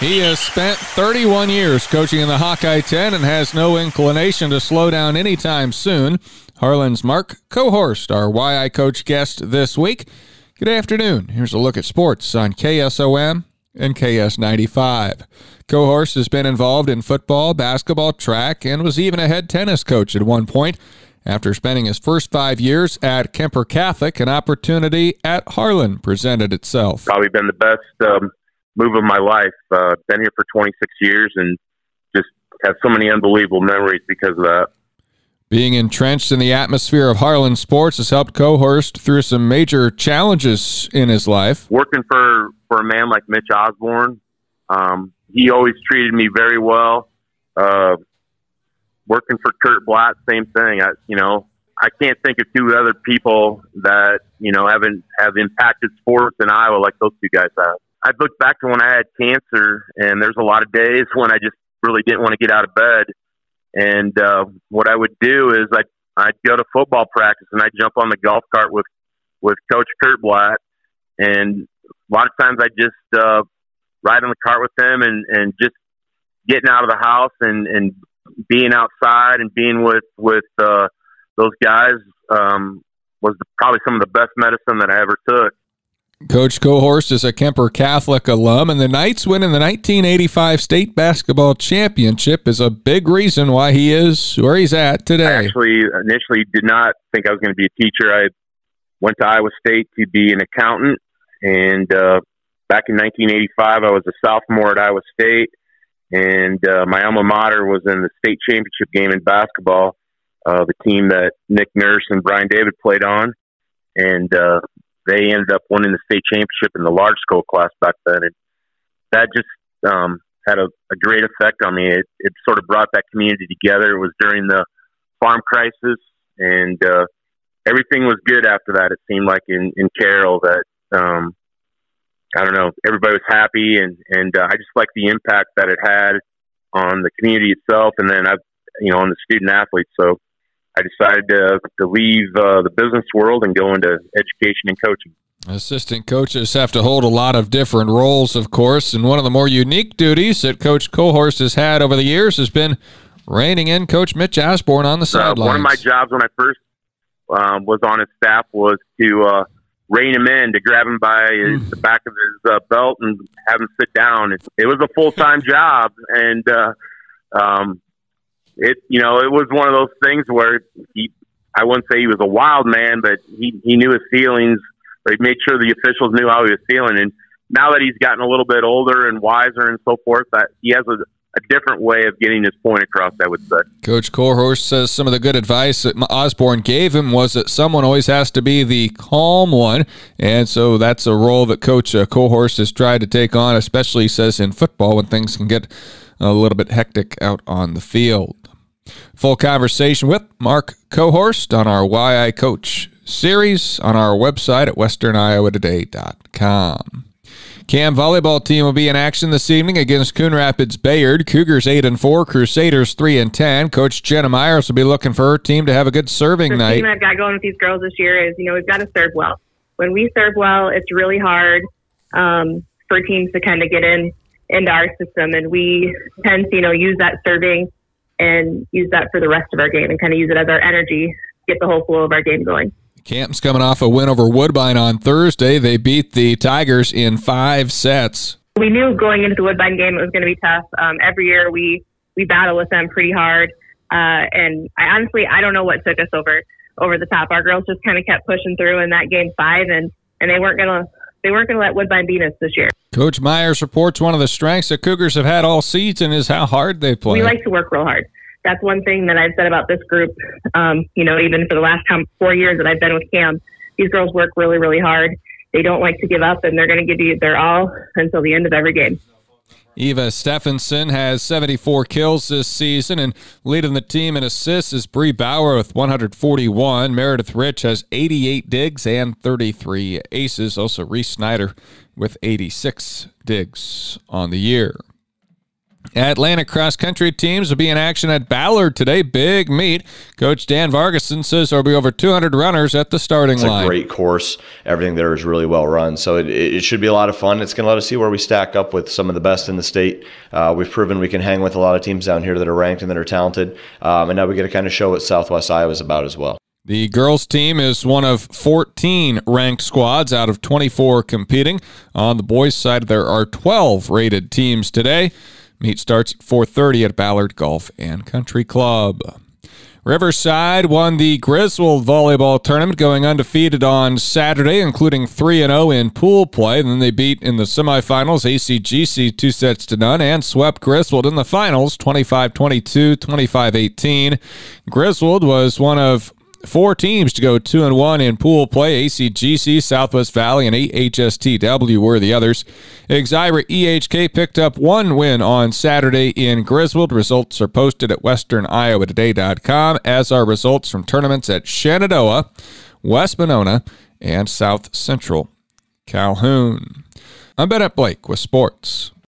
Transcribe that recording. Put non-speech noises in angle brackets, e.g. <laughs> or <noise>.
He has spent 31 years coaching in the Hawkeye 10 and has no inclination to slow down anytime soon. Harlan's Mark Cohorst, our Why I Coach guest this week. Good afternoon. Here's a look at sports on KSOM and KS95. Cohorst has been involved in football, basketball, track, and was even a head tennis coach at one point. After spending his first five years at Kuemper Catholic, an opportunity at Harlan presented itself. Probably been the best um, move of my life. Uh, been here for 26 years and just have so many unbelievable memories because of that. Being entrenched in the atmosphere of Harlan sports has helped Cohorst through some major challenges in his life. Working for, for a man like Mitch Osborn, um, he always treated me very well. Uh, working for Kurt Bladt, same thing. I, you know, I can't think of two other people that you know haven't have impacted sports in Iowa like those two guys have. I look back to when I had cancer, and there's a lot of days <laughs> when I just really didn't want to get out of bed. And uh, what I would do is I I'd go to football practice and I'd jump on the golf cart with with Coach Kurt Bladt, and a lot of times I'd just uh, ride on the cart with him and and just getting out of the house and and being outside and being with with uh, those guys um, was probably some of the best medicine that I ever took. Coach Cohorst is a Kuemper Catholic alum, and the Knights winning the 1985 state basketball championship is a big reason why he is where he's at today. I actually initially did not think I was going to be a teacher. I went to Iowa State to be an accountant, and uh, back in 1985, I was a sophomore at Iowa State, and uh, my alma mater was in the state championship game in basketball. Uh, the team that Nick Nurse and Brian David played on, and uh, they ended up winning the state championship in the large school class back then, and that just um, had a, a great effect on me. It, it sort of brought that community together. It was during the farm crisis, and uh, everything was good after that. It seemed like in in Carroll that um, I don't know, everybody was happy, and and uh, I just like the impact that it had on the community itself, and then I, you know, on the student athletes. So I decided to, to leave uh, the business world and go into education and coaching. Assistant coaches have to hold a lot of different roles, of course, and one of the more unique duties that Coach Cohorst has had over the years has been reining in Coach Mitch Osborn on the sidelines. Uh, one of my jobs when I first um, was on his staff was to uh, rein him in, to grab him by his, mm. the back of his uh, belt and have him sit down. It, it was a full time <laughs> job, and uh, um, it you know it was one of those things where he I wouldn't say he was a wild man, but he he knew his feelings. Or he made sure the officials knew how he was feeling. And now that he's gotten a little bit older and wiser and so forth, that he has a a different way of getting his point across, I would say. Coach Cohorst says some of the good advice that Osborn gave him was that someone always has to be the calm one. And so that's a role that Coach uh, has tried to take on, especially, he says, in football when things can get a little bit hectic out on the field. Full conversation with Mark Cohorst on our Why I Coach series on our website at westerniowatoday.com. Cam volleyball team will be in action this evening against Coon Rapids Bayard. Cougars eight and four, Crusaders three and ten. Coach Jenna Myers will be looking for her team to have a good serving the night. The thing I've got going with these girls this year is, you know, we've got to serve well. When we serve well, it's really hard um, for teams to kind of get in into our system, and we tend to, you know, use that serving and use that for the rest of our game and kind of use it as our energy, get the whole flow of our game going. Camp's coming off a win over Woodbine on Thursday. They beat the Tigers in five sets. We knew going into the Woodbine game it was going to be tough. Um, every year we we battle with them pretty hard, uh, and I honestly I don't know what took us over over the top. Our girls just kind of kept pushing through in that game five, and and they weren't gonna they weren't gonna let Woodbine beat us this year. Coach Myers reports one of the strengths the Cougars have had all season is how hard they play. We like to work real hard that's one thing that I've said about this group. Um, you know, even for the last time, four years that I've been with Cam, these girls work really, really hard. They don't like to give up, and they're going to give you their all until the end of every game. Eva Stephenson has 74 kills this season, and leading the team in assists is Bree Bauer with 141. Meredith Rich has 88 digs and 33 aces. Also, Reese Snyder with 86 digs on the year. Atlantic cross country teams will be in action at Ballard today. Big meet. Coach Dan Vargason says there'll be over 200 runners at the starting it's line. It's a great course. Everything there is really well run. So it, it should be a lot of fun. It's going to let us see where we stack up with some of the best in the state. Uh, we've proven we can hang with a lot of teams down here that are ranked and that are talented. Um, and now we get to kind of show what Southwest Iowa is about as well. The girls' team is one of 14 ranked squads out of 24 competing. On the boys' side, there are 12 rated teams today. Meet starts at 4:30 at Ballard Golf and Country Club. Riverside won the Griswold volleyball tournament, going undefeated on Saturday, including 3 0 in pool play. Then they beat in the semifinals ACGC two sets to none and swept Griswold in the finals 25 22, 25 18. Griswold was one of Four teams to go two and one in pool play. ACGC, Southwest Valley, and HSTW were the others. Exira EHK picked up one win on Saturday in Griswold. Results are posted at westerniowatoday.com, as are results from tournaments at Shenandoah, West Monona, and South Central Calhoun. I'm Bennett Blake with sports.